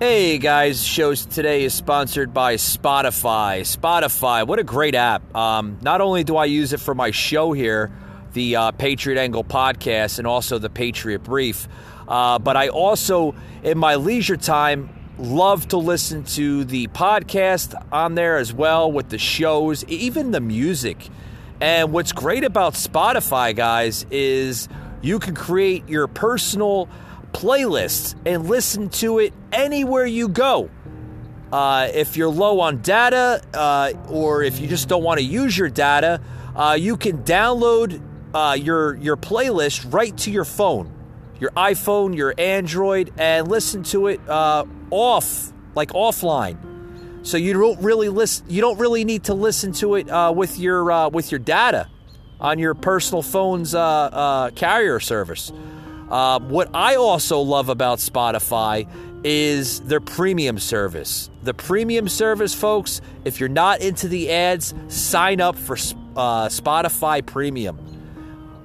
Hey guys, shows today is sponsored by Spotify. Spotify, what a great app. Um, not only do I use it for my show here, the uh, Patriot Angle podcast, and also the Patriot Brief, uh, but I also, in my leisure time, love to listen to the podcast on there as well with the shows, even the music. And what's great about Spotify, guys, is you can create your personal playlists and listen to it anywhere you go. Uh, if you're low on data uh, or if you just don't want to use your data, uh, you can download uh, your your playlist right to your phone, your iPhone, your Android, and listen to it uh, off like offline. So you don't really listen. You don't really need to listen to it uh, with your with your data on your personal phone's carrier service. Uh, what I also love about Spotify is their premium service. The premium service, folks, if you're not into the ads, sign up for uh, Spotify Premium.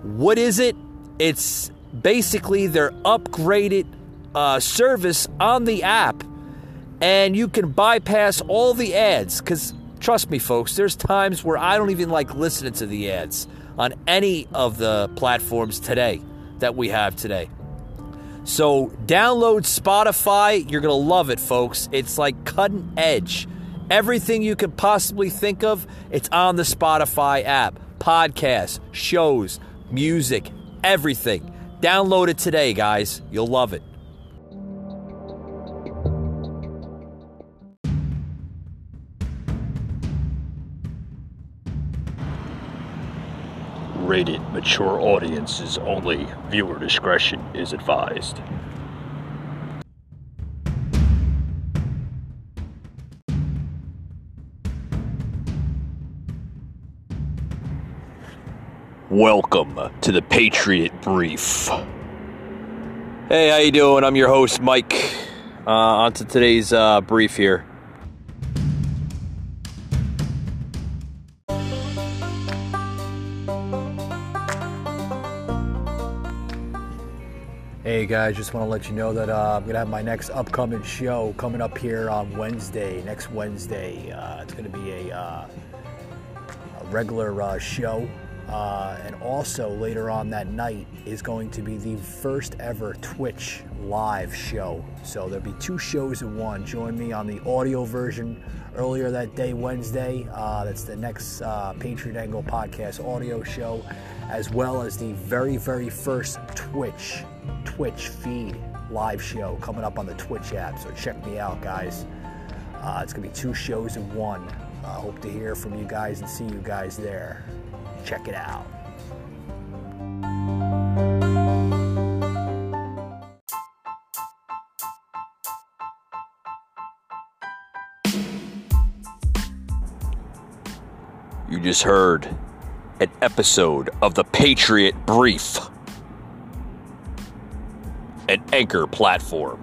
What is it? It's basically their upgraded uh, service on the app, and you can bypass all the ads. Because trust me, folks, there's times where I don't even like listening to the ads on any of the platforms today that we have today. So, download Spotify. You're going to love it, folks. It's like cutting edge. Everything you could possibly think of, it's on the Spotify app. Podcasts, shows, music, everything. Download it today, guys. You'll love it. Rated mature audiences only. Viewer discretion is advised. Welcome to the Patriot Brief. Hey, how you doing? I'm your host, Mike. Uh, on to today's uh, brief here. Hey guys, just want to let you know that uh, I'm going to have my next upcoming show coming up here on Wednesday, next Wednesday. Uh, it's going to be a, uh, a regular uh, show. Uh, and also later on that night is going to be the first ever Twitch live show. So there'll be two shows in one. Join me on the audio version earlier that day, Wednesday. Uh, that's the next Patriot Angle podcast audio show, as well as the very, very first Twitch Twitch feed live show coming up on the Twitch app. So check me out, guys. Uh, it's going to be two shows in one. I uh, hope to hear from you guys and see you guys there. Check it out. You just heard an episode of the Patriot Brief an anchor platform.